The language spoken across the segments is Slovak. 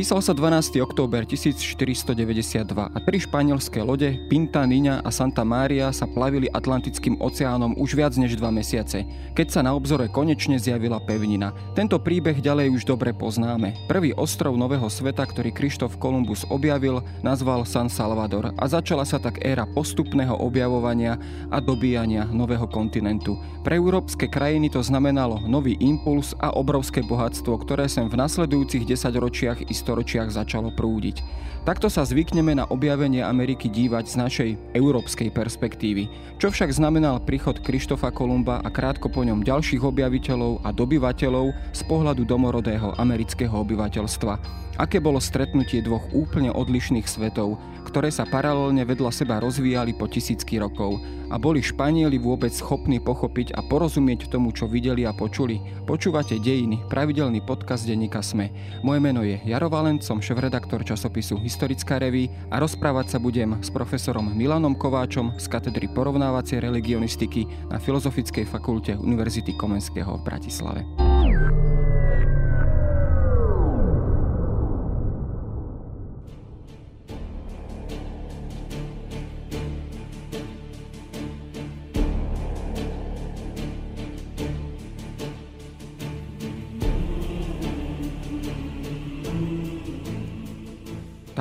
Písal sa 12. október 1492 a tri španielské lode Pinta, Niña a Santa Mária sa plavili Atlantickým oceánom už viac než dva mesiace, keď sa na obzore konečne zjavila pevnina. Tento príbeh ďalej už dobre poznáme. Prvý ostrov Nového sveta, ktorý Krištof Kolumbus objavil, nazval San Salvador a začala sa tak éra postupného objavovania a dobíjania nového kontinentu. Pre európske krajiny to znamenalo nový impuls a obrovské bohatstvo, ktoré sem v nasledujúcich desaťročiach i storočiach začalo prúdiť. Takto sa zvykneme na objavenie Ameriky dívať z našej európskej perspektívy. Čo však znamenal príchod Krištofa Kolumba a krátko po ňom ďalších objaviteľov a dobyvateľov z pohľadu domorodého amerického obyvateľstva. Aké bolo stretnutie dvoch úplne odlišných svetov, ktoré sa paralelne vedľa seba rozvíjali po tisícky rokov a boli Španieli vôbec schopní pochopiť a porozumieť tomu, čo videli a počuli. Počúvate Dejiny, pravidelný podcast denníka SME. Moje meno je Jaro Valent, som šéf-redaktor časopisu Historická reví a rozprávať sa budem s profesorom Milanom Kováčom z katedry porovnávacej religionistiky na Filozofickej fakulte Univerzity Komenského v Bratislave.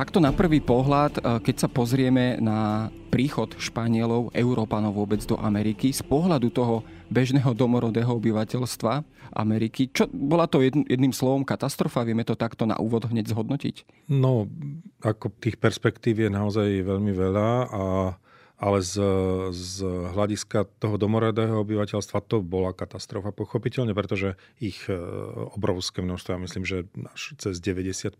Takto na prvý pohľad, e, keď sa pozrieme na príchod Španielov, Európanov vôbec do Ameriky, z pohľadu toho bežného domorodého obyvateľstva Ameriky, čo bola to jedným slovom katastrofa? Vieme to takto na úvod hneď zhodnotiť? No, ako tých perspektív je naozaj veľmi veľa a ale z, z hľadiska toho domorodého obyvateľstva to bola katastrofa, pochopiteľne, pretože ich e, obrovské množstvo, ja myslím, že až cez 90%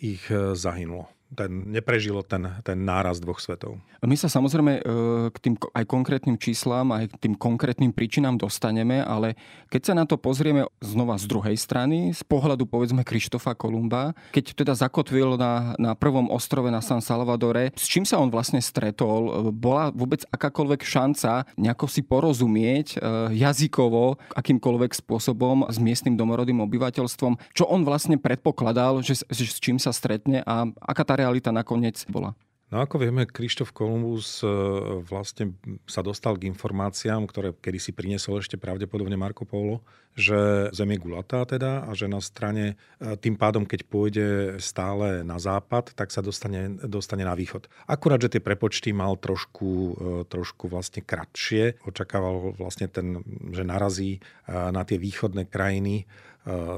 ich e, zahynulo ten, neprežilo ten, ten náraz dvoch svetov. My sa samozrejme e, k tým aj konkrétnym číslam, aj k tým konkrétnym príčinám dostaneme, ale keď sa na to pozrieme znova z druhej strany, z pohľadu povedzme Krištofa Kolumba, keď teda zakotvil na, na prvom ostrove na San Salvadore, s čím sa on vlastne stretol? Bola vôbec akákoľvek šanca nejako si porozumieť e, jazykovo, akýmkoľvek spôsobom s miestnym domorodým obyvateľstvom, čo on vlastne predpokladal, že, že s čím sa stretne a aká tá realita nakoniec bola? No ako vieme, Krištof Kolumbus e, vlastne sa dostal k informáciám, ktoré kedy si priniesol ešte pravdepodobne Marko Polo, že Zem je gulatá teda a že na strane, e, tým pádom, keď pôjde stále na západ, tak sa dostane, dostane na východ. Akurát, že tie prepočty mal trošku, e, trošku vlastne kratšie. Očakával vlastne ten, že narazí na tie východné krajiny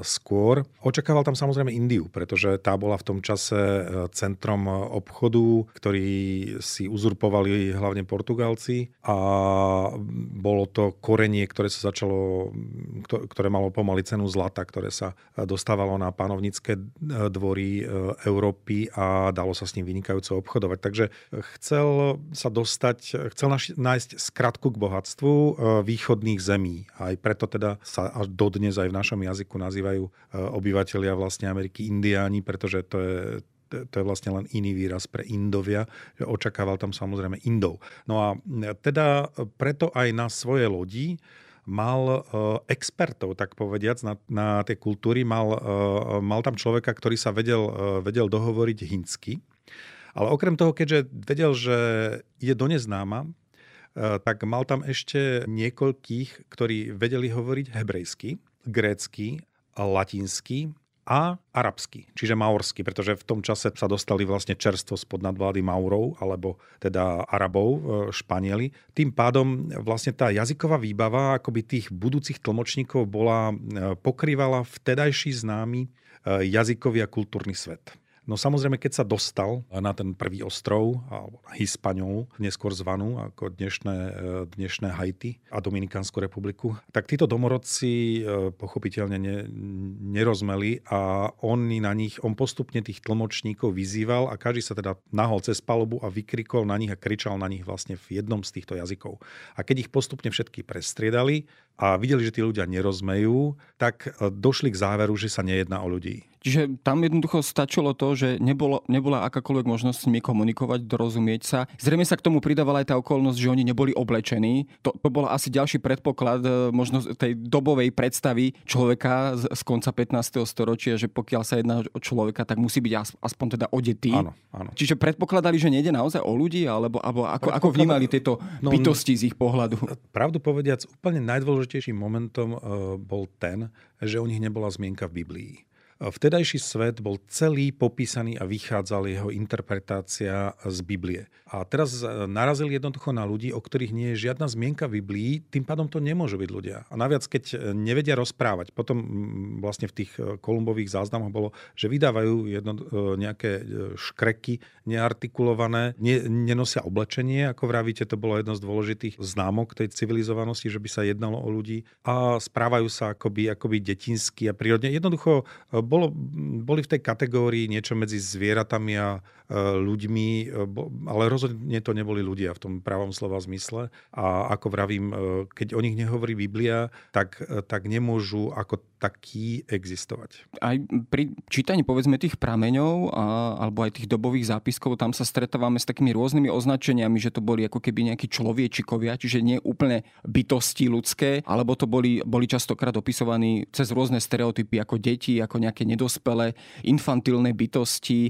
skôr. Očakával tam samozrejme Indiu, pretože tá bola v tom čase eh, centrom obchodu, ktorý si uzurpovali hlavne Portugalci a bolo to korenie, ktoré sa začalo, ktoré malo pomaly cenu zlata, ktoré sa eh, dostávalo na panovnické dvory Európy a dalo sa s ním vynikajúco obchodovať. Takže chcel sa dostať, chcel nájsť skratku k bohatstvu východných zemí. Aj preto teda sa až dodnes aj v našom jazyku Ameriku nazývajú e, obyvateľia vlastne Ameriky Indiáni, pretože to je, to je vlastne len iný výraz pre Indovia, očakával tam samozrejme Indov. No a teda preto aj na svoje lodi mal expertov, tak povediac, na, na tie kultúry. Mal, mal tam človeka, ktorý sa vedel, vedel dohovoriť hinsky. Ale okrem toho, keďže vedel, že ide do neznáma, tak mal tam ešte niekoľkých, ktorí vedeli hovoriť hebrejsky grécky, latinsky a arabský, čiže maorsky, pretože v tom čase sa dostali vlastne čerstvo spod nadvlády Maurov, alebo teda Arabov, e, Španieli. Tým pádom vlastne tá jazyková výbava akoby tých budúcich tlmočníkov bola, e, pokrývala vtedajší známy e, jazykový a kultúrny svet. No samozrejme, keď sa dostal na ten prvý ostrov, alebo na Hispanolu, neskôr zvanú ako dnešné, e, dnešné Haiti a Dominikánsku republiku, tak títo domorodci e, pochopiteľne ne, nerozmeli a oni na nich, on postupne tých tlmočníkov vyzýval a každý sa teda nahol cez palubu a vykrikol na nich a kričal na nich vlastne v jednom z týchto jazykov. A keď ich postupne všetky prestriedali a videli, že tí ľudia nerozmejú, tak e, došli k záveru, že sa nejedná o ľudí Čiže tam jednoducho stačilo to, že nebolo, nebola akákoľvek možnosť s nimi komunikovať, dorozumieť sa. Zrejme sa k tomu pridávala aj tá okolnosť, že oni neboli oblečení. To, to bol asi ďalší predpoklad e, možno tej dobovej predstavy človeka z, z konca 15. storočia, že pokiaľ sa jedná o človeka, tak musí byť aspoň teda odetý. Áno, áno. Čiže predpokladali, že nejde naozaj o ľudí, alebo, alebo ako, ako vnímali tieto no, bytosti z ich pohľadu? Pravdu povediac, úplne najdôležitejším momentom uh, bol ten, že o nich nebola zmienka v Biblii. Vtedajší svet bol celý popísaný a vychádzal jeho interpretácia z Biblie. A teraz e, narazili jednoducho na ľudí, o ktorých nie je žiadna zmienka v Biblii, tým pádom to nemôžu byť ľudia. A naviac, keď e, nevedia rozprávať, potom vlastne v tých e, kolumbových záznamoch bolo, že vydávajú jedno, nejaké škreky neartikulované, ne, nenosia oblečenie, ako vravíte, to bolo jedno z dôležitých známok tej civilizovanosti, že by sa jednalo o ľudí a správajú sa akoby, akoby detinsky a prírodne. Jednoducho bolo, boli v tej kategórii niečo medzi zvieratami a e, ľuďmi, e, ale rozhodne to neboli ľudia v tom pravom slova zmysle. A ako vravím, e, keď o nich nehovorí Biblia, tak, tak nemôžu ako taký existovať. Aj pri čítaní povedzme tých prameňov a, alebo aj tých dobových zápiskov, tam sa stretávame s takými rôznymi označeniami, že to boli ako keby nejakí človiečikovia, čiže nie úplne bytosti ľudské, alebo to boli, boli častokrát opisovaní cez rôzne stereotypy ako deti, ako nejaké nedospelé, infantilné bytosti,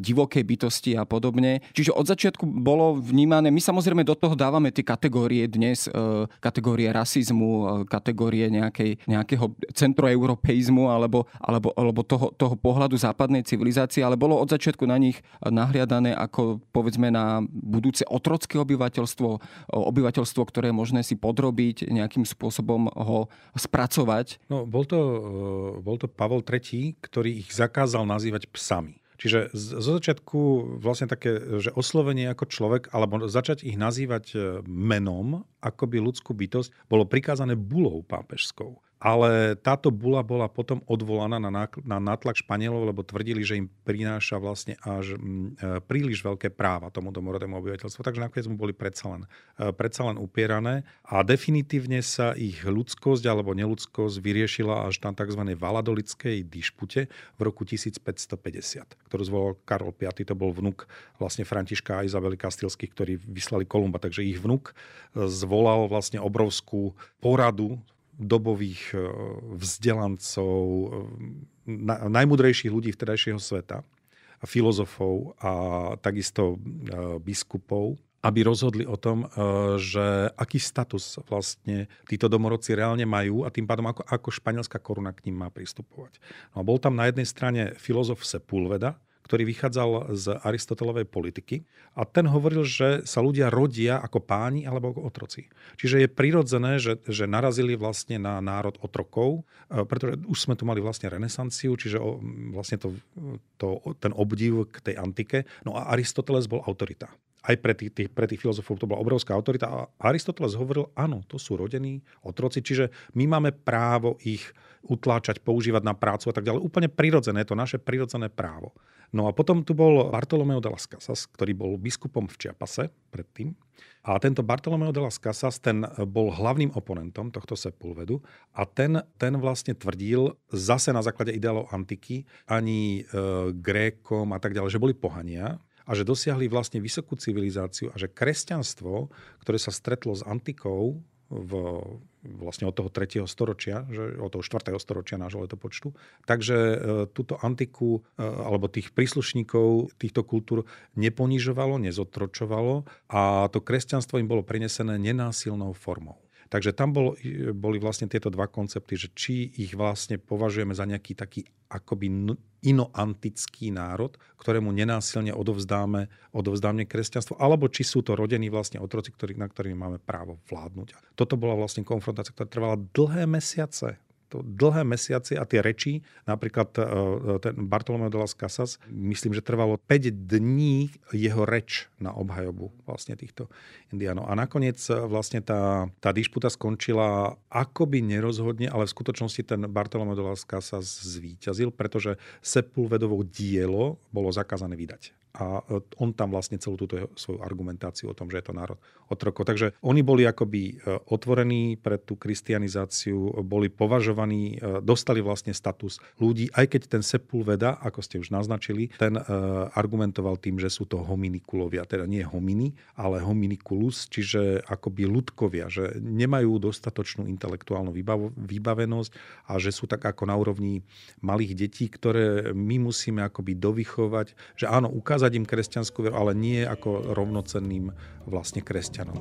divoké bytosti a podobne. Čiže od začiatku bolo vnímané, my samozrejme do toho dávame tie kategórie dnes, e, kategórie rasizmu, e, kategórie nejakej, nejakého centru europeizmu alebo, alebo, alebo toho, toho pohľadu západnej civilizácie, ale bolo od začiatku na nich nahliadané ako povedzme na budúce otrocké obyvateľstvo, obyvateľstvo, ktoré je možné si podrobiť, nejakým spôsobom ho spracovať. No, bol to, bol to Pavol III, ktorý ich zakázal nazývať psami. Čiže zo začiatku vlastne také, že oslovenie ako človek, alebo začať ich nazývať e, menom, akoby ľudskú bytosť, bolo prikázané bulou pápežskou. Ale táto bula bola potom odvolaná na, nátlak Španielov, lebo tvrdili, že im prináša vlastne až m, e, príliš veľké práva tomu domorodému obyvateľstvu. Takže nakoniec mu boli predsa len, e, predsa len upierané. A definitívne sa ich ľudskosť alebo neludskosť vyriešila až na tzv. valadolickej dišpute v roku 1550, ktorú zvolal Karol V. To bol vnuk vlastne Františka a Izabely Kastilských, ktorí vyslali Kolumba. Takže ich vnuk e, zvolal vlastne obrovskú poradu dobových e, vzdelancov, e, najmudrejších ľudí vtedajšieho sveta, a filozofov a takisto e, biskupov, aby rozhodli o tom, že aký status vlastne títo domorodci reálne majú a tým pádom ako, ako španielská koruna k ním má pristupovať. No, bol tam na jednej strane filozof Sepulveda, ktorý vychádzal z Aristotelovej politiky a ten hovoril, že sa ľudia rodia ako páni alebo ako otroci. Čiže je prirodzené, že, že narazili vlastne na národ otrokov, e, pretože už sme tu mali vlastne renesanciu, čiže vlastne to, to, ten obdiv k tej antike. No a Aristoteles bol autorita aj pre tých, tých, pre tých filozofov to bola obrovská autorita. A Aristoteles hovoril, áno, to sú rodení otroci, čiže my máme právo ich utláčať, používať na prácu a tak ďalej. Úplne prirodzené, to naše prirodzené právo. No a potom tu bol Bartolomeo de las Casas, ktorý bol biskupom v Čiapase predtým. A tento Bartolomeo de las Casas, ten bol hlavným oponentom tohto Sepulvedu a ten, ten vlastne tvrdil zase na základe ideálov antiky, ani e, Grékom a tak ďalej, že boli pohania a že dosiahli vlastne vysokú civilizáciu a že kresťanstvo, ktoré sa stretlo s antikou v, vlastne od toho 3. storočia, že od toho 4. storočia nášho letopočtu. Takže e, túto antiku e, alebo tých príslušníkov týchto kultúr neponižovalo, nezotročovalo a to kresťanstvo im bolo prenesené nenásilnou formou. Takže tam bol, boli vlastne tieto dva koncepty, že či ich vlastne považujeme za nejaký taký akoby inoantický národ, ktorému nenásilne odovzdáme, odovzdáme kresťanstvo, alebo či sú to rodení vlastne otroci, ktorý, na ktorými máme právo vládnuť. Toto bola vlastne konfrontácia, ktorá trvala dlhé mesiace to dlhé mesiace a tie reči, napríklad e, ten Bartolomeo de las Casas, myslím, že trvalo 5 dní jeho reč na obhajobu vlastne týchto indiánov. A nakoniec e, vlastne tá, tá dišputa skončila akoby nerozhodne, ale v skutočnosti ten Bartolomeo de las Casas zvíťazil, pretože Sepulvedovo dielo bolo zakázané vydať. A e, on tam vlastne celú túto svoju argumentáciu o tom, že je to národ otrokov. Takže oni boli akoby e, otvorení pre tú kristianizáciu, boli považovaní, e, dostali vlastne status ľudí, aj keď ten Sepulveda, ako ste už naznačili, ten argumentoval tým, že sú to hominikulovia, teda nie hominy, ale hominikulus, čiže akoby ľudkovia, že nemajú dostatočnú intelektuálnu vybavenosť a že sú tak ako na úrovni malých detí, ktoré my musíme akoby dovychovať, že áno, ukázať im kresťanskú veru, ale nie ako rovnocenným vlastne kresťanom.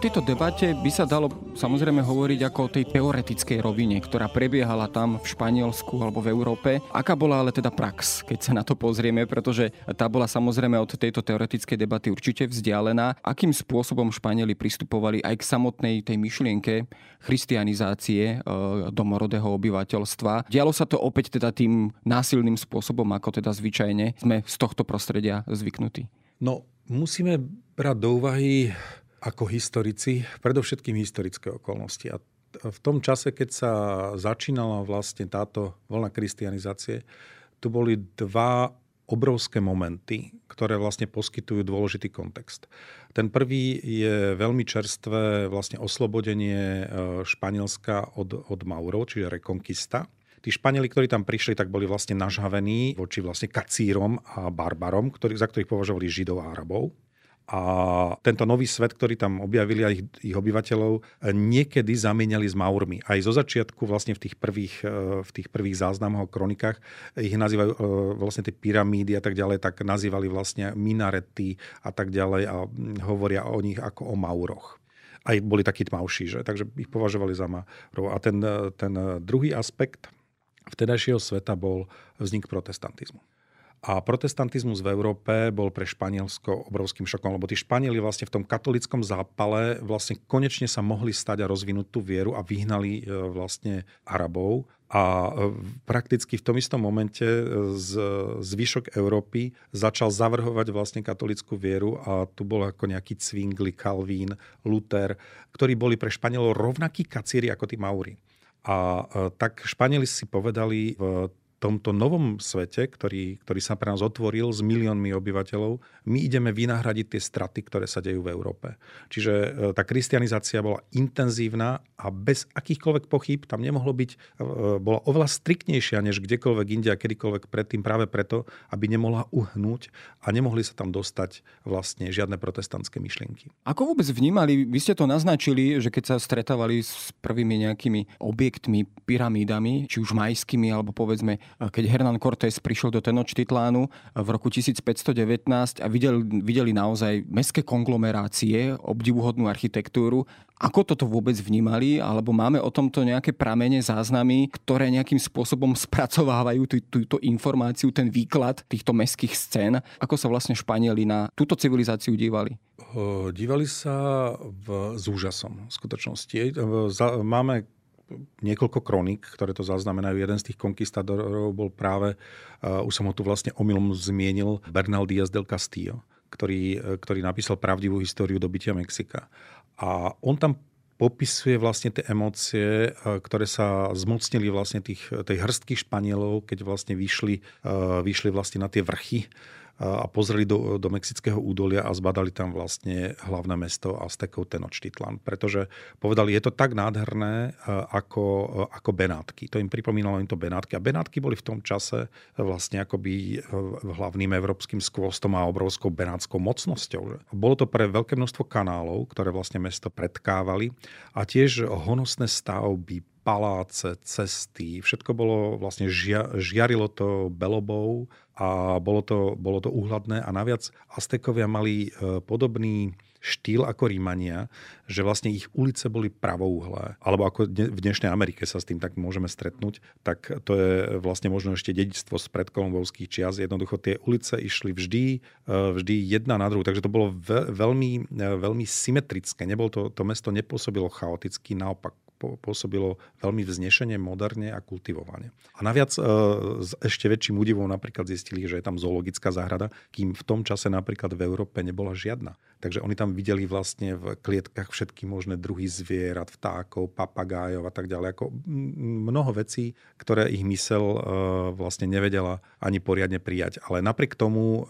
Tejto debate by sa dalo samozrejme hovoriť ako o tej teoretickej rovine, ktorá prebiehala tam v Španielsku alebo v Európe. Aká bola ale teda prax, keď sa na to pozrieme, pretože tá bola samozrejme od tejto teoretickej debaty určite vzdialená. Akým spôsobom Španieli pristupovali aj k samotnej tej myšlienke christianizácie e, domorodého obyvateľstva. Dialo sa to opäť teda tým násilným spôsobom, ako teda zvyčajne sme z tohto prostredia zvyknutí. No, musíme brať do úvahy ako historici, predovšetkým historické okolnosti. A v tom čase, keď sa začínala vlastne táto vlna kristianizácie, tu boli dva obrovské momenty, ktoré vlastne poskytujú dôležitý kontext. Ten prvý je veľmi čerstvé vlastne oslobodenie e, Španielska od, od Maurov, čiže rekonkista. Tí Španieli, ktorí tam prišli, tak boli vlastne nažhavení voči vlastne kacírom a barbarom, ktorý, za ktorých považovali Židov a Arabov. A tento nový svet, ktorý tam objavili aj ich, ich obyvateľov, niekedy zamieniali s Maurmi. Aj zo začiatku vlastne v tých prvých, e, v tých prvých záznamoch, kronikách ich nazývajú e, vlastne tie pyramídy a tak ďalej, tak nazývali vlastne minarety a tak ďalej a hovoria o nich ako o Mauroch aj boli takí tmavší, že? takže ich považovali za Maurov. A ten, ten druhý aspekt vtedajšieho sveta bol vznik protestantizmu. A protestantizmus v Európe bol pre Španielsko obrovským šokom, lebo tí Španieli vlastne v tom katolickom zápale vlastne konečne sa mohli stať a rozvinúť tú vieru a vyhnali e, vlastne Arabov. A e, prakticky v tom istom momente e, z, zvyšok Európy začal zavrhovať vlastne katolickú vieru a tu bol ako nejaký Zwingli, Calvín, Luther, ktorí boli pre Španielov rovnakí kacíri ako tí Mauri. A tak Španieli si povedali v tomto novom svete, ktorý, ktorý sa pre nás otvoril s miliónmi obyvateľov, my ideme vynahradiť tie straty, ktoré sa dejú v Európe. Čiže e, tá kristianizácia bola intenzívna a bez akýchkoľvek pochyb tam nemohlo byť, e, bola oveľa striktnejšia než kdekoľvek inde a kedykoľvek predtým práve preto, aby nemohla uhnúť a nemohli sa tam dostať vlastne žiadne protestantské myšlienky. Ako vôbec vnímali, vy ste to naznačili, že keď sa stretávali s prvými nejakými objektmi, pyramídami, či už majskými, alebo povedzme keď Hernán Cortés prišiel do Tenochtitlánu v roku 1519 a videl, videli naozaj mestské konglomerácie, obdivuhodnú architektúru, ako toto vôbec vnímali, alebo máme o tomto nejaké pramene, záznamy, ktoré nejakým spôsobom spracovávajú tú, túto informáciu, ten výklad týchto mestských scén? Ako sa vlastne Španieli na túto civilizáciu dívali? Dívali sa v, s úžasom v skutočnosti. Máme niekoľko kronik, ktoré to zaznamenajú. Jeden z tých konkistadorov bol práve, uh, už som ho tu vlastne omylom zmienil, Bernal Díaz del Castillo, ktorý, uh, ktorý napísal pravdivú históriu dobytia Mexika. A on tam popisuje vlastne tie emócie, uh, ktoré sa zmocnili vlastne tých, tej hrstky Španielov, keď vlastne vyšli, vyšli vlastne na tie vrchy a pozreli do, do Mexického údolia a zbadali tam vlastne hlavné mesto Aztekov Tenochtitlan. Pretože povedali, je to tak nádherné ako, ako Benátky. To im pripomínalo im to Benátky. A Benátky boli v tom čase vlastne akoby hlavným európskym skvostom a obrovskou benátskou mocnosťou. Bolo to pre veľké množstvo kanálov, ktoré vlastne mesto predkávali a tiež honosné stavby, paláce, cesty, všetko bolo vlastne žia, žiarilo to belobou a bolo to, bolo to úhladné a naviac Aztekovia mali e, podobný štýl ako Rímania, že vlastne ich ulice boli pravouhlé. Alebo ako v dnešnej Amerike sa s tým tak môžeme stretnúť, tak to je vlastne možno ešte dedictvo z predkolombovských čias. Jednoducho tie ulice išli vždy, e, vždy jedna na druhú. Takže to bolo veľmi, e, veľmi symetrické. Nebol to, to mesto nepôsobilo chaoticky, naopak pôsobilo veľmi vznešenie, moderne a kultivovane. A naviac e, s ešte väčším údivom napríklad zistili, že je tam zoologická záhrada, kým v tom čase napríklad v Európe nebola žiadna. Takže oni tam videli vlastne v klietkach všetky možné druhy zvierat, vtákov, papagájov a tak ďalej. Ako mnoho vecí, ktoré ich mysel e, vlastne nevedela ani poriadne prijať. Ale napriek tomu e,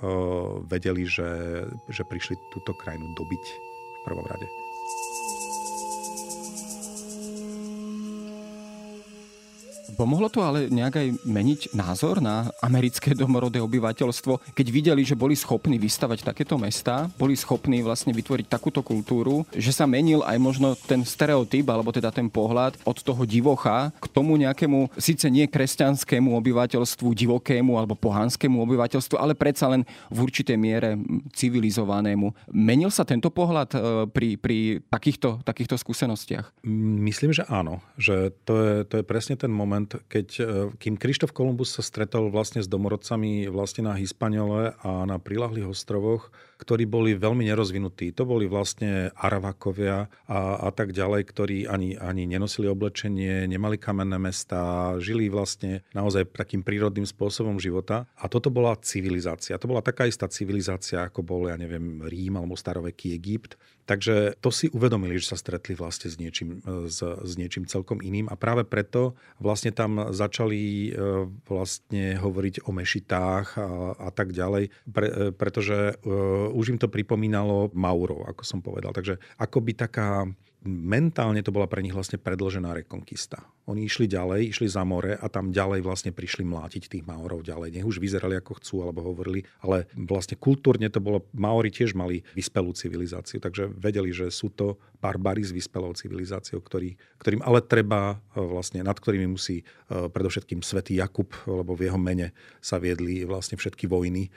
vedeli, že, že prišli túto krajinu dobiť v prvom rade. Pomohlo to ale nejak aj meniť názor na americké domorodé obyvateľstvo, keď videli, že boli schopní vystavať takéto mesta, boli schopní vlastne vytvoriť takúto kultúru, že sa menil aj možno ten stereotyp, alebo teda ten pohľad od toho divocha k tomu nejakému, síce nie kresťanskému obyvateľstvu, divokému alebo pohanskému obyvateľstvu, ale predsa len v určitej miere civilizovanému. Menil sa tento pohľad e, pri, pri takýchto, takýchto skúsenostiach? Myslím, že áno. Že to je, to je presne ten moment, keď, e, kým Krištof Kolumbus sa stretol vlastne s domorodcami vlastne na Hispaniole a na prilahlých ostrovoch, ktorí boli veľmi nerozvinutí. To boli vlastne Aravakovia a, a tak ďalej, ktorí ani, ani nenosili oblečenie, nemali kamenné mesta, žili vlastne naozaj takým prírodným spôsobom života. A toto bola civilizácia. To bola taká istá civilizácia, ako bol, ja neviem, Rím alebo staroveký Egypt. Takže to si uvedomili, že sa stretli vlastne s niečím, s, s niečím celkom iným a práve preto vlastne tam začali e, vlastne hovoriť o mešitách a, a tak ďalej, pre, e, pretože e, už im to pripomínalo Maurov, ako som povedal. Takže akoby taká mentálne to bola pre nich vlastne predložená rekonkista. Oni išli ďalej, išli za more a tam ďalej vlastne prišli mlátiť tých Maorov ďalej. Nech už vyzerali ako chcú alebo hovorili, ale vlastne kultúrne to bolo, Maori tiež mali vyspelú civilizáciu, takže vedeli, že sú to barbary s vyspelou civilizáciou, ktorý, ktorým ale treba e, vlastne, nad ktorými musí e, predovšetkým svätý Jakub, lebo v jeho mene sa viedli vlastne všetky vojny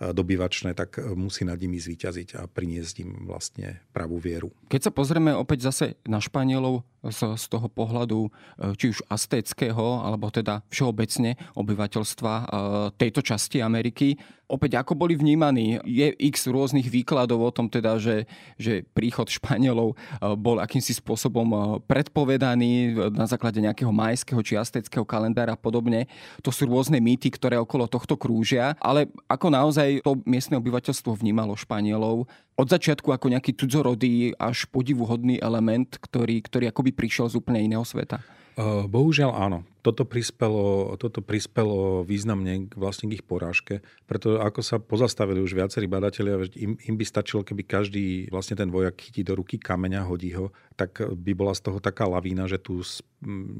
dobyvačné, tak e, musí nad nimi zvíťaziť a priniesť im vlastne pravú vieru. Keď sa pozrieme opäť zase na Španielov z, z toho pohľadu či už aztéckého, alebo teda všeobecne obyvateľstva tejto časti Ameriky, opäť ako boli vnímaní. Je x rôznych výkladov o tom teda, že, že príchod Španielov e, bol akýmsi spôsobom e, predpovedaný na základe nejakého majského či asteckého kalendára a podobne. To sú rôzne mýty, ktoré okolo tohto krúžia, ale ako naozaj to miestne obyvateľstvo vnímalo Španielov od začiatku ako nejaký cudzorodý až podivuhodný element, ktorý, ktorý akoby prišiel z úplne iného sveta. Bohužiaľ áno. Toto prispelo, toto prispelo významne vlastne k ich porážke, preto ako sa pozastavili už viacerí badatelia, im, im by stačilo, keby každý vlastne ten vojak chytí do ruky kameňa, hodí ho, tak by bola z toho taká lavína, že tú,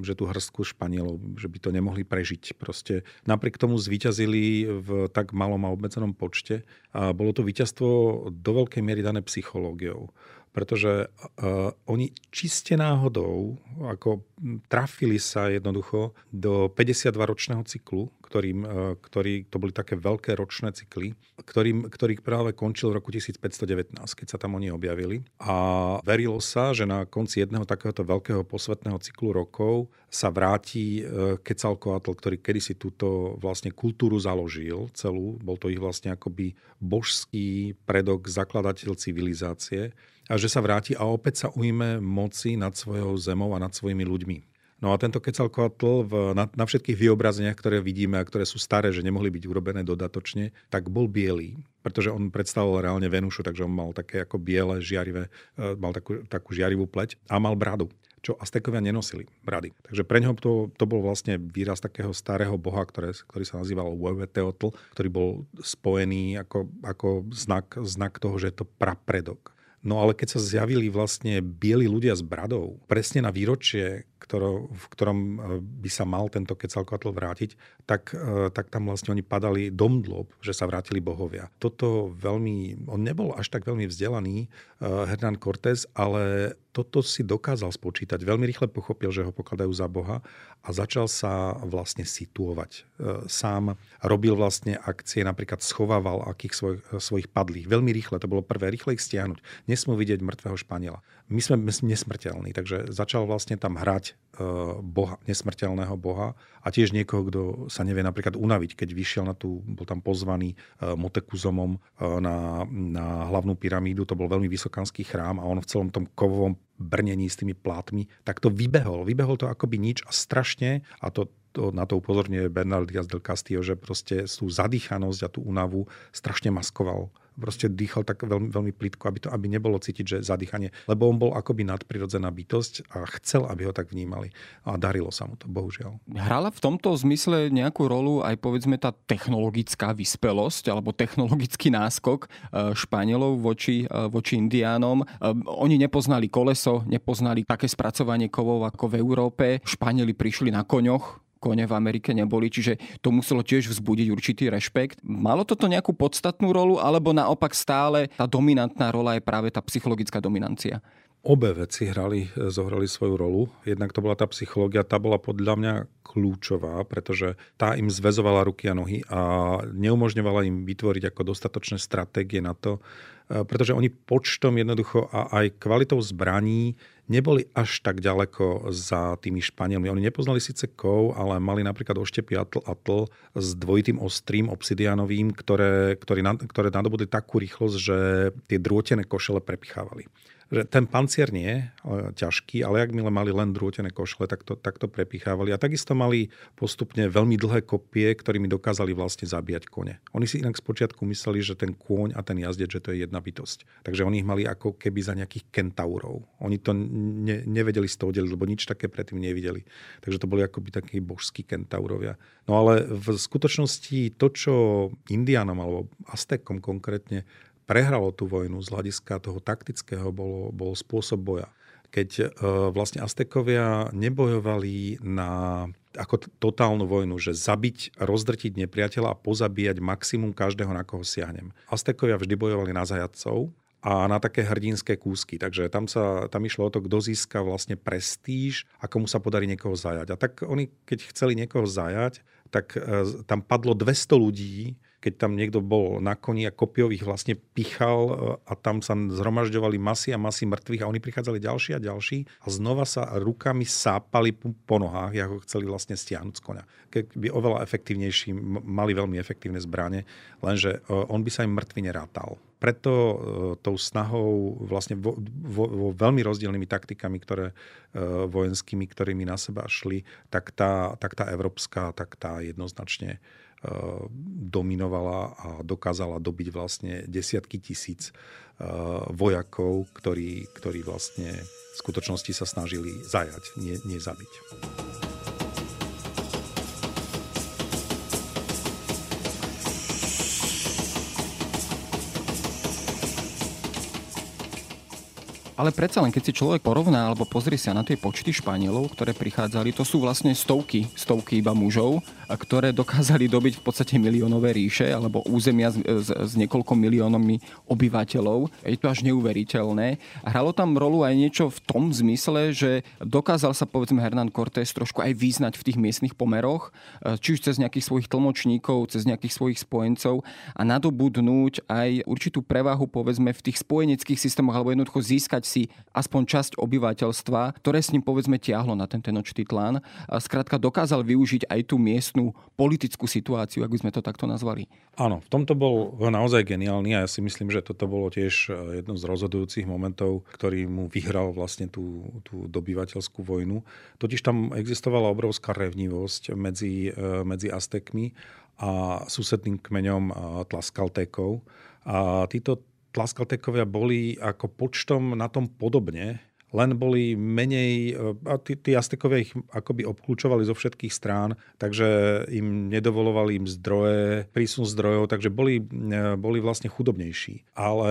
že tú hrstku Španielov, že by to nemohli prežiť. Proste napriek tomu zvíťazili v tak malom a obmedzenom počte a bolo to víťazstvo do veľkej miery dané psychológiou pretože uh, oni čiste náhodou ako trafili sa jednoducho do 52-ročného cyklu, ktorým, uh, ktorý, to boli také veľké ročné cykly, ktorým, ktorý práve končil v roku 1519, keď sa tam oni objavili. A verilo sa, že na konci jedného takéhoto veľkého posvetného cyklu rokov sa vráti uh, Quetzalcoatl, ktorý kedysi túto vlastne kultúru založil celú. Bol to ich vlastne akoby božský predok, zakladateľ civilizácie a že sa vráti a opäť sa ujme moci nad svojou zemou a nad svojimi ľuďmi. No a tento Quetzalcoatl v, na, na všetkých vyobrazeniach, ktoré vidíme a ktoré sú staré, že nemohli byť urobené dodatočne, tak bol biely, pretože on predstavoval reálne Venušu, takže on mal také ako biele, žiarivé, e, mal takú, takú žiarivú pleť a mal bradu čo Aztekovia nenosili brady. Takže pre neho to, to bol vlastne výraz takého starého boha, ktoré, ktorý sa nazýval Huehueteotl, ktorý bol spojený ako, ako znak, znak toho, že je to prapredok. No ale keď sa zjavili vlastne bieli ľudia s bradou, presne na výročie ktoro, v ktorom e, by sa mal tento Quetzalcoatl vrátiť, tak, e, tak tam vlastne oni padali domdlob, že sa vrátili bohovia. Toto veľmi, on nebol až tak veľmi vzdelaný, uh, Hernán Cortés, ale toto si dokázal spočítať. Veľmi rýchle pochopil, že ho pokladajú za Boha a začal sa vlastne situovať. Sám robil vlastne akcie, napríklad schovával akých svoj, svojich padlých. Veľmi rýchle, to bolo prvé, rýchle ich stiahnuť. Nesmú vidieť mŕtvého Španiela. My sme nesmrteľní, takže začal vlastne tam hrať uh, boha, nesmrteľného boha a tiež niekoho, kto sa nevie napríklad unaviť, keď vyšiel na tú, bol tam pozvaný uh, Motekuzomom uh, na, na hlavnú pyramídu, to bol veľmi vysokánsky chrám a on v celom tom kovovom brnení s tými plátmi, tak to vybehol. Vybehol to akoby nič a strašne, a to to, na to upozorňuje Bernard Diaz del Castillo, že proste tú zadýchanosť a tú únavu strašne maskoval proste dýchal tak veľmi, veľmi plitko, aby, to, aby nebolo cítiť, že zadýchanie. Lebo on bol akoby nadprirodzená bytosť a chcel, aby ho tak vnímali. A darilo sa mu to, bohužiaľ. Hrala v tomto zmysle nejakú rolu aj povedzme tá technologická vyspelosť alebo technologický náskok e, Španielov voči, e, voči Indiánom. E, oni nepoznali koleso, nepoznali také spracovanie kovov ako v Európe. Španieli prišli na koňoch, kone v Amerike neboli, čiže to muselo tiež vzbudiť určitý rešpekt. Malo toto nejakú podstatnú rolu, alebo naopak stále tá dominantná rola je práve tá psychologická dominancia? Obe veci hrali, zohrali svoju rolu. Jednak to bola tá psychológia, tá bola podľa mňa kľúčová, pretože tá im zväzovala ruky a nohy a neumožňovala im vytvoriť ako dostatočné stratégie na to, pretože oni počtom jednoducho a aj kvalitou zbraní neboli až tak ďaleko za tými Španielmi. Oni nepoznali síce kov, ale mali napríklad oštepy atl, atl s dvojitým ostrým obsidianovým, ktoré, ktoré, ktoré nadobudli takú rýchlosť, že tie drôtené košele prepichávali že ten pancier nie je ťažký, ale ak mile mali len drôtené košle, tak to, tak to prepichávali. A takisto mali postupne veľmi dlhé kopie, ktorými dokázali vlastne zabíjať kone. Oni si inak spočiatku mysleli, že ten kôň a ten jazdec, že to je jedna bytosť. Takže oni ich mali ako keby za nejakých kentaurov. Oni to ne, nevedeli z toho deliť, lebo nič také predtým nevideli. Takže to boli akoby takí božskí kentaurovia. No ale v skutočnosti to, čo Indianom alebo Aztekom konkrétne prehralo tú vojnu z hľadiska toho taktického, bol, bol spôsob boja. Keď e, vlastne Aztekovia nebojovali na ako totálnu vojnu, že zabiť, rozdrtiť nepriateľa a pozabíjať maximum každého, na koho siahnem. Aztekovia vždy bojovali na zajadcov a na také hrdinské kúsky. Takže tam, sa, tam išlo o to, kto získa vlastne prestíž a komu sa podarí niekoho zajať. A tak oni, keď chceli niekoho zajať, tak e, tam padlo 200 ľudí, keď tam niekto bol na koni a kopiových vlastne pichal e, a tam sa zhromažďovali masy a masy mŕtvych a oni prichádzali ďalší a ďalší a znova sa rukami sápali po nohách, ako chceli vlastne stiahnuť z konia. Keby oveľa efektívnejší, mali veľmi efektívne zbranie, lenže e, on by sa im mŕtvy nerátal. Preto e, tou snahou vlastne vo, vo, vo veľmi rozdielnymi taktikami, ktoré vojenskými, ktorými na seba šli, tak tá, tak tá európska, tak tá jednoznačne dominovala a dokázala dobiť vlastne desiatky tisíc eh, vojakov, ktorí, ktorí vlastne v skutočnosti sa snažili zajať, nie, nie zabiť. Ale predsa len, keď si človek porovná alebo pozrie sa na tie počty Španielov, ktoré prichádzali, to sú vlastne stovky, stovky iba mužov, ktoré dokázali dobiť v podstate miliónové ríše alebo územia s, s, s niekoľko miliónmi obyvateľov. Je to až neuveriteľné. Hralo tam rolu aj niečo v tom zmysle, že dokázal sa povedzme Hernán Cortés trošku aj význať v tých miestnych pomeroch, či už cez nejakých svojich tlmočníkov, cez nejakých svojich spojencov a nadobudnúť aj určitú prevahu povedzme v tých spojeneckých systémoch alebo jednoducho získať si aspoň časť obyvateľstva, ktoré s ním povedzme tiahlo na ten Tenochtitlan. Skrátka dokázal využiť aj tú miestnú politickú situáciu, ak by sme to takto nazvali. Áno, v tomto bol naozaj geniálny a ja si myslím, že toto bolo tiež e, jedno z rozhodujúcich momentov, ktorý mu vyhral vlastne tú, tú dobyvateľskú vojnu. Totiž tam existovala obrovská revnivosť medzi, e, medzi Aztekmi a susedným kmeňom Tlaskaltékov. A títo Tlaskaltekovia boli ako počtom na tom podobne, len boli menej, a tí, tí Aztekovia ich akoby obklúčovali zo všetkých strán, takže im nedovolovali im zdroje, prísun zdrojov, takže boli, e, boli vlastne chudobnejší. Ale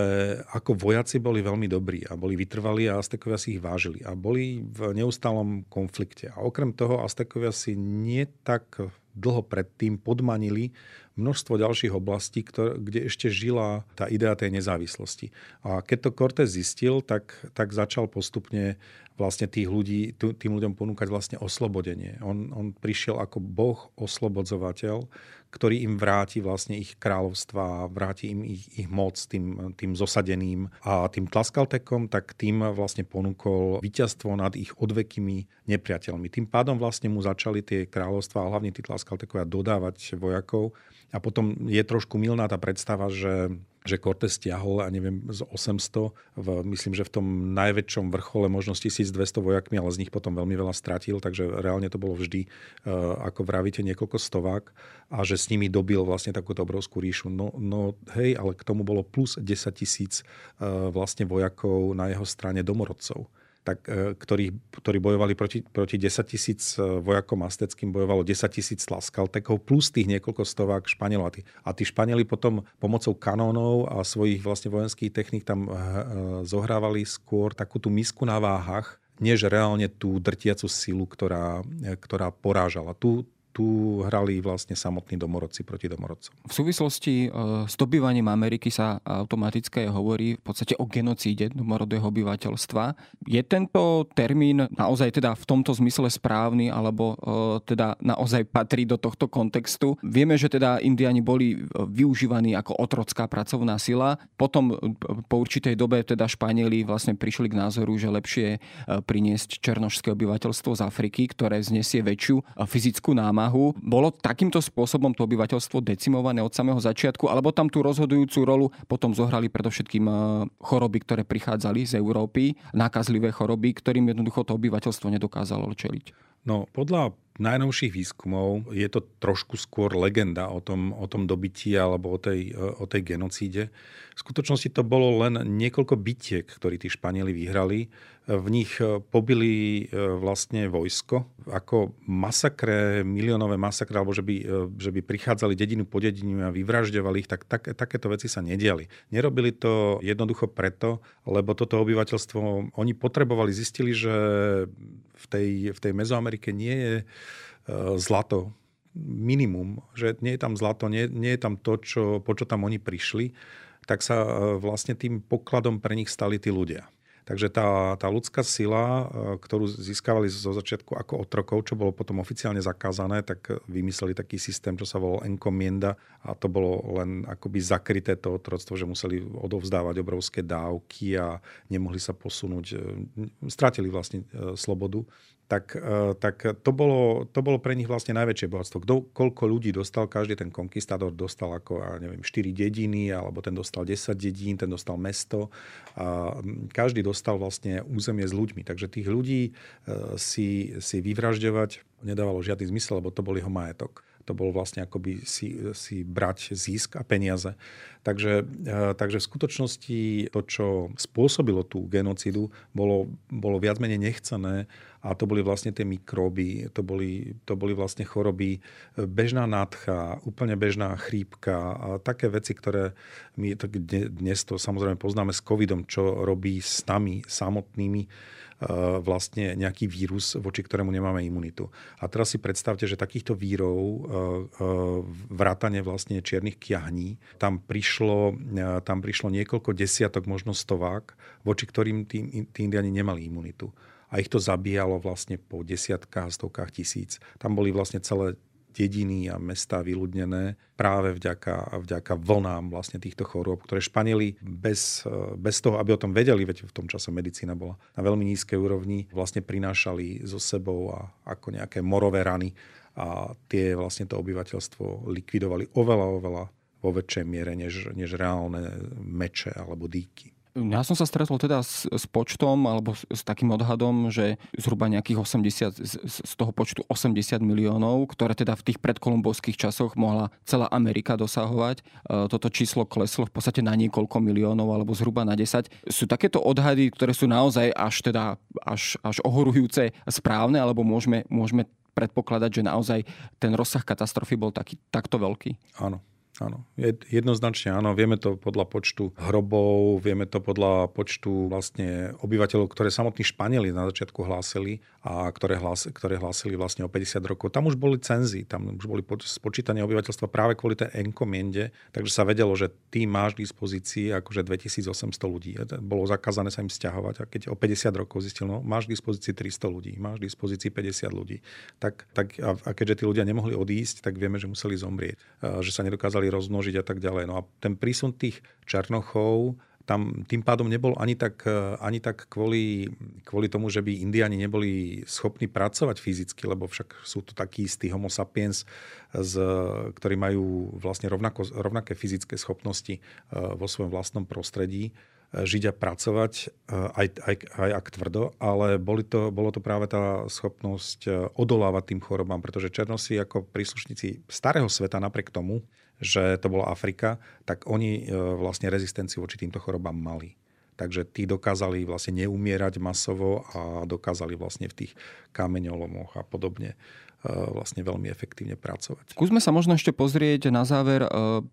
ako vojaci boli veľmi dobrí a boli vytrvalí a Aztekovia si ich vážili a boli v neustálom konflikte. A okrem toho Aztekovia si nie tak dlho predtým podmanili množstvo ďalších oblastí, ktoré, kde ešte žila tá idea tej nezávislosti. A keď to Cortés zistil, tak, tak začal postupne vlastne tých ľudí, tým ľuďom ponúkať vlastne oslobodenie. On, on prišiel ako boh oslobodzovateľ, ktorý im vráti vlastne ich kráľovstva, vráti im ich, ich moc tým, tým zosadeným a tým tlaskaltekom, tak tým vlastne ponúkol víťazstvo nad ich odvekými nepriateľmi. Tým pádom vlastne mu začali tie kráľovstva a hlavne tí tlaskaltekovia dodávať vojakov a potom je trošku milná tá predstava, že že Cortés stiahol, a neviem, z 800, v, myslím, že v tom najväčšom vrchole možno 1200 vojakmi, ale z nich potom veľmi veľa stratil, takže reálne to bolo vždy, uh, ako vravíte, niekoľko stovák a že s nimi dobil vlastne takúto obrovskú ríšu. No, no hej, ale k tomu bolo plus 10 tisíc uh, vlastne vojakov na jeho strane domorodcov tak, e, ktorí, ktorí bojovali proti, proti 10 tisíc e, vojakom asteckým, bojovalo 10 tisíc tlaskaltekov plus tých niekoľko stovák Španielov. A tí, a tí Španieli potom pomocou kanónov a svojich vlastne vojenských techník tam e, zohrávali skôr takú tú misku na váhach, než reálne tú drtiacu silu, ktorá, ktorá porážala. Tu, tu hrali vlastne samotní domorodci proti domorodcom. V súvislosti e, s dobývaním Ameriky sa automaticky hovorí v podstate o genocíde domorodého obyvateľstva. Je tento termín naozaj teda v tomto zmysle správny, alebo e, teda naozaj patrí do tohto kontextu? Vieme, že teda Indiani boli e, využívaní ako otrocká pracovná sila. Potom po určitej dobe teda Španieli vlastne prišli k názoru, že lepšie priniesť černožské obyvateľstvo z Afriky, ktoré znesie väčšiu fyzickú námahu snahu. Bolo takýmto spôsobom to obyvateľstvo decimované od samého začiatku, alebo tam tú rozhodujúcu rolu potom zohrali predovšetkým e, choroby, ktoré prichádzali z Európy, nákazlivé choroby, ktorým jednoducho to obyvateľstvo nedokázalo čeliť? No, podľa najnovších výskumov je to trošku skôr legenda o tom, o tom dobytí alebo o tej, o tej genocíde. V skutočnosti to bolo len niekoľko bitiek, ktorí tí Španieli vyhrali. V nich pobili e, vlastne vojsko ako masakre, miliónové masakre, alebo že by, e, že by prichádzali dedinu po dedinu a vyvražďovali ich, tak, tak takéto veci sa nediali. Nerobili to jednoducho preto, lebo toto obyvateľstvo, oni potrebovali, zistili, že v tej, v tej Mezoamerike nie je e, zlato minimum, že nie je tam zlato, nie, nie je tam to, čo, po čo tam oni prišli, tak sa vlastne tým pokladom pre nich stali tí ľudia. Takže tá, tá ľudská sila, e, ktorú získavali zo začiatku ako otrokov, čo bolo potom oficiálne zakázané, tak vymysleli taký systém, čo sa volal encomienda a to bolo len akoby zakryté to otroctvo, že museli odovzdávať obrovské dávky a nemohli sa posunúť, e, strátili vlastne e, slobodu tak, e, tak to, bolo, to bolo pre nich vlastne najväčšie bohatstvo. Kto, koľko ľudí dostal, každý ten konkistádor dostal ako, ja neviem, 4 dediny, alebo ten dostal 10 dedín, ten dostal mesto. A každý dostal vlastne územie s ľuďmi. Takže tých ľudí e, si, si vyvražďovať nedávalo žiadny zmysel, lebo to bol jeho majetok to bolo vlastne akoby si, si brať zisk a peniaze. Takže, e, takže v skutočnosti to, čo spôsobilo tú genocidu, bolo, bolo viac menej nechcené a to boli vlastne tie mikróby, to boli, to boli vlastne choroby, bežná nádcha, úplne bežná chrípka a také veci, ktoré my tak dnes to samozrejme poznáme s covidom, čo robí s nami samotnými vlastne nejaký vírus, voči ktorému nemáme imunitu. A teraz si predstavte, že takýchto vírov, e, e, vrátane vlastne čiernych kiahní, tam prišlo, tam prišlo niekoľko desiatok, možno stovák, voči ktorým tí, tí indiani nemali imunitu a ich to zabíjalo vlastne po desiatkách, stovkách tisíc. Tam boli vlastne celé dediny a mesta vyľudnené práve vďaka, vďaka vlnám vlastne týchto chorôb, ktoré Španieli bez, bez toho, aby o tom vedeli, veď v tom čase medicína bola na veľmi nízkej úrovni, vlastne prinášali so sebou a ako nejaké morové rany a tie vlastne to obyvateľstvo likvidovali oveľa, oveľa vo väčšej miere než, než reálne meče alebo dýky. Ja som sa stretol teda s, s počtom alebo s, s takým odhadom, že zhruba nejakých 80, z, z toho počtu 80 miliónov, ktoré teda v tých predkolumbovských časoch mohla celá Amerika dosahovať. E, toto číslo kleslo v podstate na niekoľko miliónov alebo zhruba na 10. Sú takéto odhady, ktoré sú naozaj až teda až, až ohorujúce správne, alebo môžeme, môžeme predpokladať, že naozaj ten rozsah katastrofy bol taký, takto veľký? Áno. Áno. Jednoznačne áno. Vieme to podľa počtu hrobov, vieme to podľa počtu vlastne obyvateľov, ktoré samotní Španieli na začiatku hlásili a ktoré, hlás, ktoré hlásili vlastne o 50 rokov. Tam už boli cenzy, tam už boli spočítanie obyvateľstva práve kvôli tej enkomiende, takže sa vedelo, že ty máš k dispozícii akože 2800 ľudí. Bolo zakázané sa im stiahovať a keď o 50 rokov zistil, no máš k dispozícii 300 ľudí, máš k dispozícii 50 ľudí, tak, tak a, keďže tí ľudia nemohli odísť, tak vieme, že museli zomrieť, že sa nedokázali rozmnožiť a tak ďalej. No a ten prísun tých černochov tam tým pádom nebol ani tak, e, ani tak kvôli, kvôli tomu, že by Indiani neboli schopní pracovať fyzicky, lebo však sú to takí istí homo sapiens, z, ktorí majú vlastne rovnako, rovnaké fyzické schopnosti e, vo svojom vlastnom prostredí e, žiť a pracovať, aj, aj, aj ak tvrdo, ale boli to, bolo to práve tá schopnosť odolávať tým chorobám, pretože Černosy ako príslušníci starého sveta napriek tomu, že to bola Afrika, tak oni e, vlastne rezistenciu voči týmto chorobám mali. Takže tí dokázali vlastne neumierať masovo a dokázali vlastne v tých kameňolomoch a podobne E, vlastne veľmi efektívne pracovať. Skúsme sa možno ešte pozrieť na záver, e,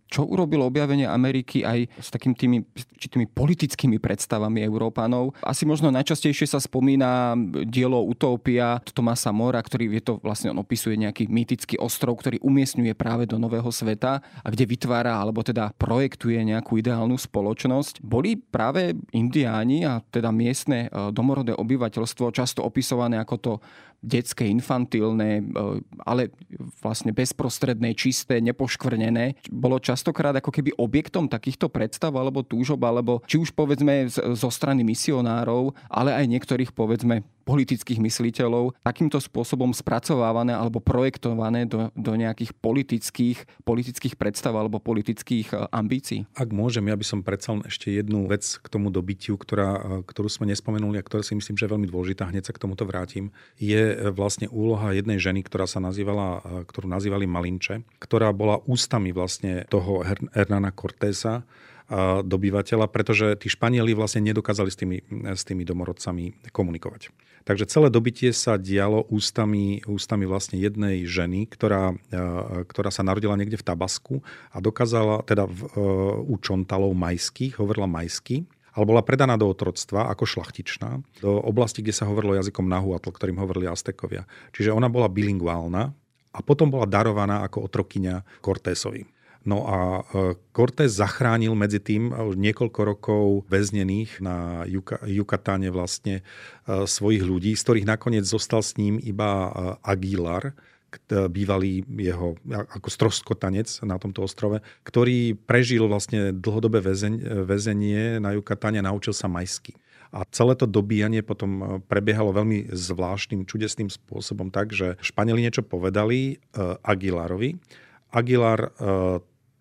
čo urobilo objavenie Ameriky aj s takými tými, či tými politickými predstavami Európanov. Asi možno najčastejšie sa spomína dielo Utopia Tomasa Mora, ktorý je to vlastne on opisuje nejaký mýtický ostrov, ktorý umiestňuje práve do nového sveta a kde vytvára alebo teda projektuje nejakú ideálnu spoločnosť. Boli práve indiáni a teda miestne e, domorodé obyvateľstvo často opisované ako to detské, infantilné, e, ale vlastne bezprostredné, čisté, nepoškvrnené, bolo častokrát ako keby objektom takýchto predstav alebo túžob, alebo či už povedzme zo strany misionárov, ale aj niektorých povedzme politických mysliteľov takýmto spôsobom spracovávané alebo projektované do, do nejakých politických, politických predstav alebo politických e, ambícií? Ak môžem, ja by som predsa ešte jednu vec k tomu dobytiu, ktorá, e, ktorú sme nespomenuli a ktorá si myslím, že je veľmi dôležitá, hneď sa k tomuto vrátim, je e, vlastne úloha jednej ženy, ktorá sa nazývala, ktorú nazývali Malinče, ktorá bola ústami vlastne toho Hernana Cortésa, dobyvateľa, pretože tí Španieli vlastne nedokázali s tými, s tými domorodcami komunikovať. Takže celé dobytie sa dialo ústami, ústami vlastne jednej ženy, ktorá, ktorá sa narodila niekde v Tabasku a dokázala, teda v, u Čontalov majských, hovorila majsky, ale bola predaná do otroctva ako šlachtičná do oblasti, kde sa hovorilo jazykom Nahuatl, ktorým hovorili Aztekovia. Čiže ona bola bilingválna a potom bola darovaná ako otrokyňa Cortésovi. No a e, Cortés zachránil medzi tým e, niekoľko rokov väznených na Jukatáne vlastne e, svojich ľudí, z ktorých nakoniec zostal s ním iba Aguilar, bývalý jeho ako stroskotanec na tomto ostrove, ktorý prežil vlastne dlhodobé väzenie na Jukatáne a naučil sa majsky. A celé to dobíjanie potom prebiehalo veľmi zvláštnym, čudesným spôsobom tak, že Španieli niečo povedali Aguilarovi. Aguilar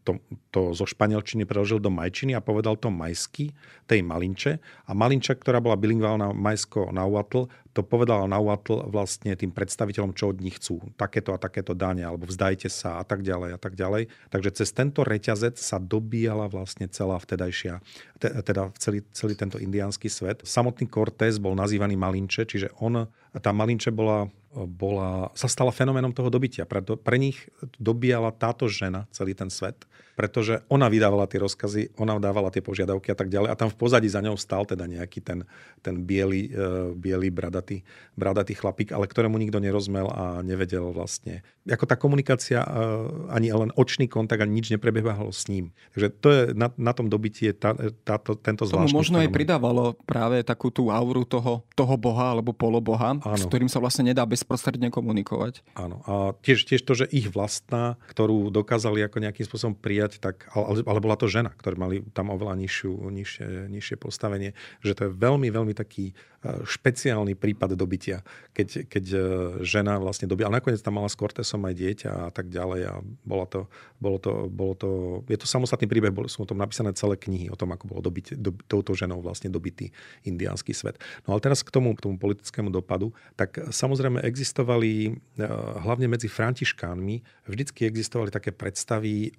to, to zo španielčiny preložil do majčiny a povedal to majsky, tej Malinče. A Malinča, ktorá bola bilingválna majsko na Uatl, to povedala na Uatl vlastne tým predstaviteľom, čo od nich chcú. Takéto a takéto dáne, alebo vzdajte sa a tak ďalej a tak ďalej. Takže cez tento reťazec sa dobíjala vlastne celá vtedajšia, teda celý, celý tento indiánsky svet. Samotný Cortés bol nazývaný Malinče, čiže on, tá Malinče bola bola, sa stala fenoménom toho dobytia. Pre, pre nich dobíjala táto žena celý ten svet pretože ona vydávala tie rozkazy, ona dávala tie požiadavky a tak ďalej. A tam v pozadí za ňou stal teda nejaký ten, ten biely, uh, biely bradatý, bradatý chlapík, ale ktorému nikto nerozmel a nevedel vlastne. Ako tá komunikácia, uh, ani len očný kontakt, ani nič neprebiehalo s ním. Takže to je na, na tom dobití je tá, táto, tento zvláštny Tomu možno fenomen. aj pridávalo práve takú tú auru toho, toho boha alebo poloboha, Áno. s ktorým sa vlastne nedá bezprostredne komunikovať. Áno. A tiež, tiež to, že ich vlastná, ktorú dokázali ako nejakým spôsobom prijať, povedať, tak, ale, ale bola to žena, ktorá mali tam oveľa nižšie, nižšie postavenie, že to je veľmi, veľmi taký špeciálny prípad dobytia, keď, keď e, žena vlastne dobí, ale nakoniec tam mala s Cortesom aj dieťa a tak ďalej a bolo to, bolo to, bolo to je to samostatný príbeh, sú o tom napísané celé knihy o tom, ako bolo dobyť, do, touto ženou vlastne dobitý indiánsky svet. No ale teraz k tomu, k tomu politickému dopadu, tak samozrejme existovali, e, hlavne medzi františkánmi, vždycky existovali také predstavy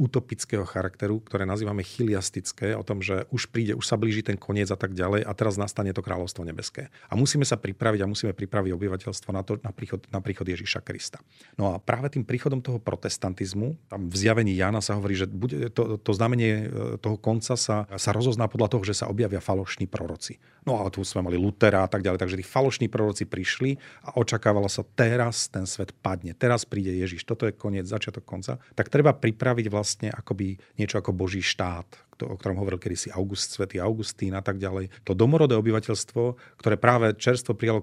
utopického charakteru, ktoré nazývame chiliastické, o tom, že už príde, už sa blíži ten koniec a tak ďalej a teraz nastane to kráľovstvo kráľovstvo nebeské. A musíme sa pripraviť a musíme pripraviť obyvateľstvo na, to, na, príchod, na príchod Ježíša Krista. No a práve tým príchodom toho protestantizmu, tam v zjavení Jana sa hovorí, že bude, to, to znamenie e, toho konca sa, sa rozozná podľa toho, že sa objavia falošní proroci. No a tu sme mali Lutera a tak ďalej, takže tí falošní proroci prišli a očakávalo sa, teraz ten svet padne, teraz príde Ježiš, toto je koniec, začiatok konca. Tak treba pripraviť vlastne akoby niečo ako Boží štát, to, o ktorom hovoril kedysi August, svätý Augustín a tak ďalej. To domorodé obyvateľstvo, ktoré práve čerstvo prijalo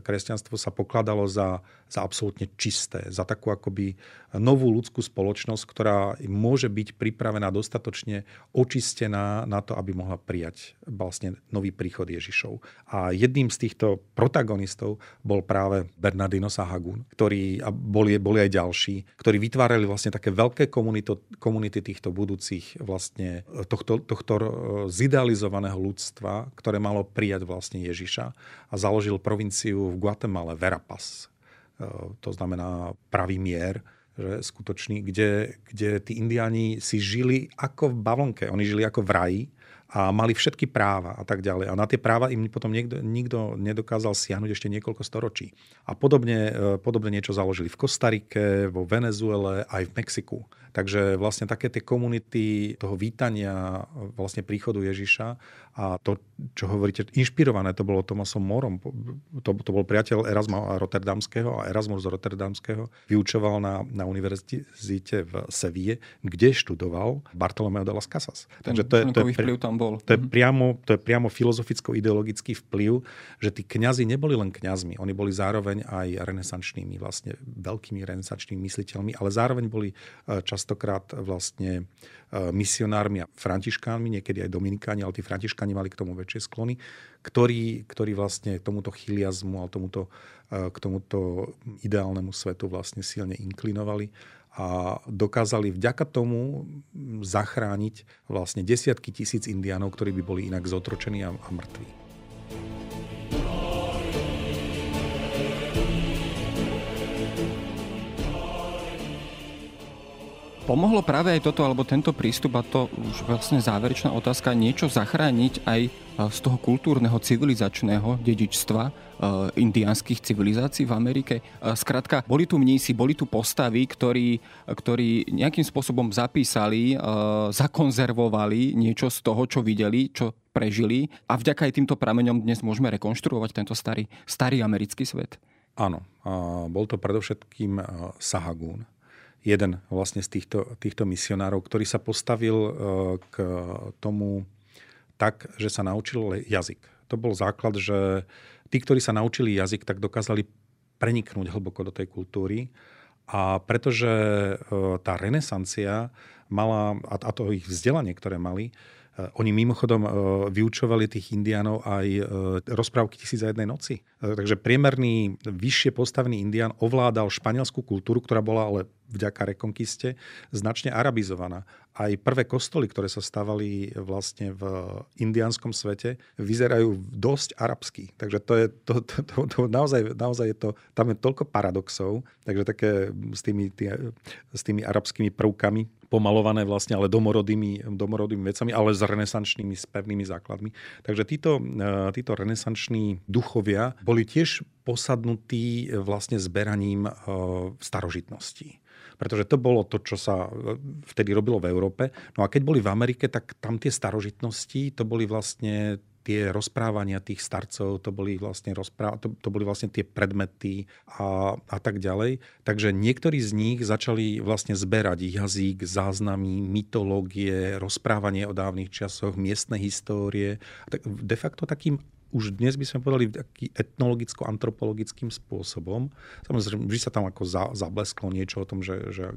kresťanstvo, sa pokladalo za, za absolútne čisté, za takú akoby novú ľudskú spoločnosť, ktorá môže byť pripravená dostatočne očistená na to, aby mohla prijať vlastne nový príchod Ježišov. A jedným z týchto protagonistov bol práve Bernardino Sahagún, ktorý, a boli, boli aj ďalší, ktorí vytvárali vlastne také veľké komunito, komunity týchto budúcich vlastne tohto, tohto e, zidealizovaného ľudstva, ktoré malo prijať vlastne Ježiša a založil provinciu v Guatemala, Verapaz. E, to znamená pravý mier, že skutočný, kde, kde tí indiáni si žili ako v bavlnke. Oni žili ako v raji a mali všetky práva a tak ďalej. A na tie práva im potom niekto, nikto nedokázal siahnuť ešte niekoľko storočí. A podobne, e, podobne niečo založili v Kostarike, vo Venezuele, aj v Mexiku. Takže vlastne také tie komunity toho vítania vlastne príchodu Ježiša a to, čo hovoríte, inšpirované, to bolo Tomasom Morom. To, to bol priateľ Erasma Rotterdamského a Erasmus z Rotterdamského vyučoval na, na univerzite v Seville, kde študoval Bartolomeo de las Casas. Takže to je, to je, vplyv tam bol. To je, mhm. priamo, to je priamo filozoficko-ideologický vplyv, že tí kňazi neboli len kňazmi, oni boli zároveň aj renesančnými, vlastne veľkými renesančnými mysliteľmi, ale zároveň boli eh, čas častokrát vlastne e, misionármi a františkánmi, niekedy aj dominikáni, ale tí františkáni mali k tomu väčšie sklony, ktorí, ktorí vlastne tomuto chiliazmu a tomuto, e, k tomuto ideálnemu svetu vlastne silne inklinovali a dokázali vďaka tomu zachrániť vlastne desiatky tisíc indiánov, ktorí by boli inak zotročení a, a mŕtvi. Pomohlo práve aj toto, alebo tento prístup, a to už vlastne záverečná otázka, niečo zachrániť aj e, z toho kultúrneho civilizačného dedičstva e, indiánskych civilizácií v Amerike. E, skrátka, boli tu mnísi, boli tu postavy, ktorí, ktorí nejakým spôsobom zapísali, zakonzervovali niečo z toho, čo videli, čo prežili a vďaka aj týmto prameňom dnes môžeme rekonštruovať tento starý, starý americký svet. Áno, bol to predovšetkým Sahagún jeden vlastne z týchto, týchto misionárov, ktorý sa postavil e, k tomu tak, že sa naučil jazyk. To bol základ, že tí, ktorí sa naučili jazyk, tak dokázali preniknúť hlboko do tej kultúry. A pretože e, tá renesancia mala, a to ich vzdelanie, ktoré mali, Eh, oni mimochodom vyučovali tých indiánov aj rozprávky tisíc za jednej noci. Takže priemerný, vyššie postavený indián ovládal španielskú kultúru, ktorá bola ale vďaka rekonkiste značne arabizovaná. Aj prvé kostoly, ktoré sa stávali vlastne v indiánskom svete, vyzerajú dosť arabsky. Takže to je, to, to, to, to naozaj, naozaj je to, tam je toľko paradoxov, takže také s tými, tý, s tými arabskými prvkami pomalované vlastne, ale domorodými, domorodými vecami, ale s renesančnými, s pevnými základmi. Takže títo, e, títo renesanční duchovia boli tiež posadnutí vlastne zberaním e, starožitností pretože to bolo to, čo sa e, vtedy robilo v Európe. No a keď boli v Amerike, tak tam tie starožitnosti, to boli vlastne tie rozprávania tých starcov, to boli vlastne, rozpráv- to, to boli vlastne tie predmety a, a tak ďalej. Takže niektorí z nich začali vlastne zberať jazyk, záznamy, mytológie, rozprávanie o dávnych časoch, miestne histórie. De facto takým už dnes by sme povedali taký etnologicko-antropologickým spôsobom. Samozrejme, vždy sa tam ako za, zablesklo niečo o tom, že, že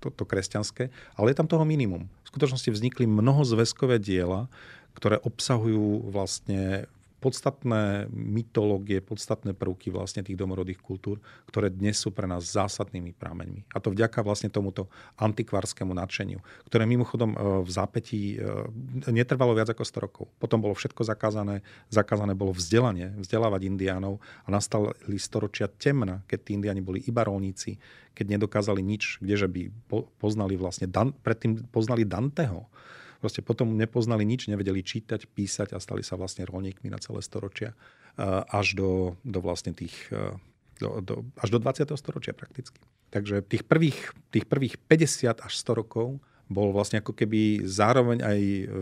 to, to kresťanské, ale je tam toho minimum. V skutočnosti vznikli mnohozväzkové diela, ktoré obsahujú vlastne podstatné mytológie, podstatné prvky vlastne tých domorodých kultúr, ktoré dnes sú pre nás zásadnými prámeňmi. A to vďaka vlastne tomuto antikvárskému nadšeniu, ktoré mimochodom e, v zápätí e, netrvalo viac ako 100 rokov. Potom bolo všetko zakázané, zakázané bolo vzdelanie, vzdelávať indiánov a nastali storočia temna, keď tí indiáni boli iba rolníci, keď nedokázali nič, kdeže by poznali vlastne, predtým poznali Danteho, proste potom nepoznali nič, nevedeli čítať, písať a stali sa vlastne rolníkmi na celé storočia až do, do vlastne tých do, do, až do 20. storočia prakticky. Takže tých prvých, tých prvých 50 až 100 rokov bol vlastne ako keby zároveň aj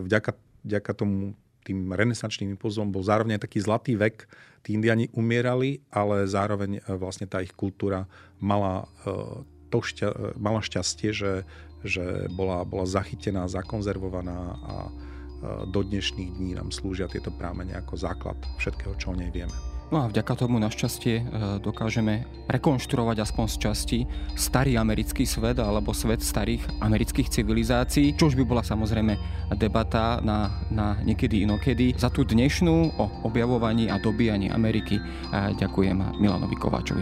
vďaka, vďaka tomu tým renesančným impulzom bol zároveň aj taký zlatý vek. Tí indiani umierali, ale zároveň e, vlastne tá ich kultúra mala, e, to šťa, e, mala šťastie, že, že bola, bola zachytená, zakonzervovaná a do dnešných dní nám slúžia tieto prámene ako základ všetkého, čo o nej vieme. No a vďaka tomu našťastie e, dokážeme rekonštruovať aspoň z časti starý americký svet alebo svet starých amerických civilizácií, čo už by bola samozrejme debata na, na niekedy inokedy. Za tú dnešnú o objavovaní a dobíjaní Ameriky e, ďakujem Milanovi Kováčovi.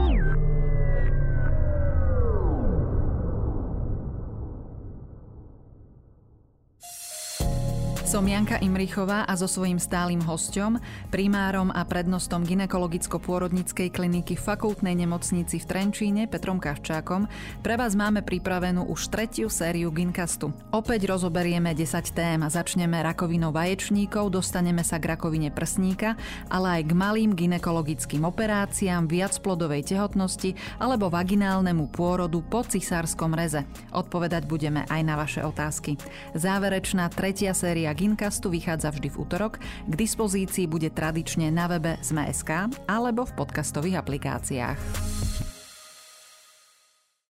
Som Janka Imrichová a so svojím stálym hostom, primárom a prednostom ginekologicko-pôrodnickej kliniky Fakultnej nemocnici v Trenčíne Petrom Kavčákom pre vás máme pripravenú už tretiu sériu Ginkastu. Opäť rozoberieme 10 tém začneme rakovinou vaječníkov, dostaneme sa k rakovine prsníka, ale aj k malým ginekologickým operáciám, viacplodovej tehotnosti alebo vaginálnemu pôrodu po cisárskom reze. Odpovedať budeme aj na vaše otázky. Záverečná tretia séria Ginkastu vychádza vždy v útorok. K dispozícii bude tradične na webe Sme.sk alebo v podcastových aplikáciách.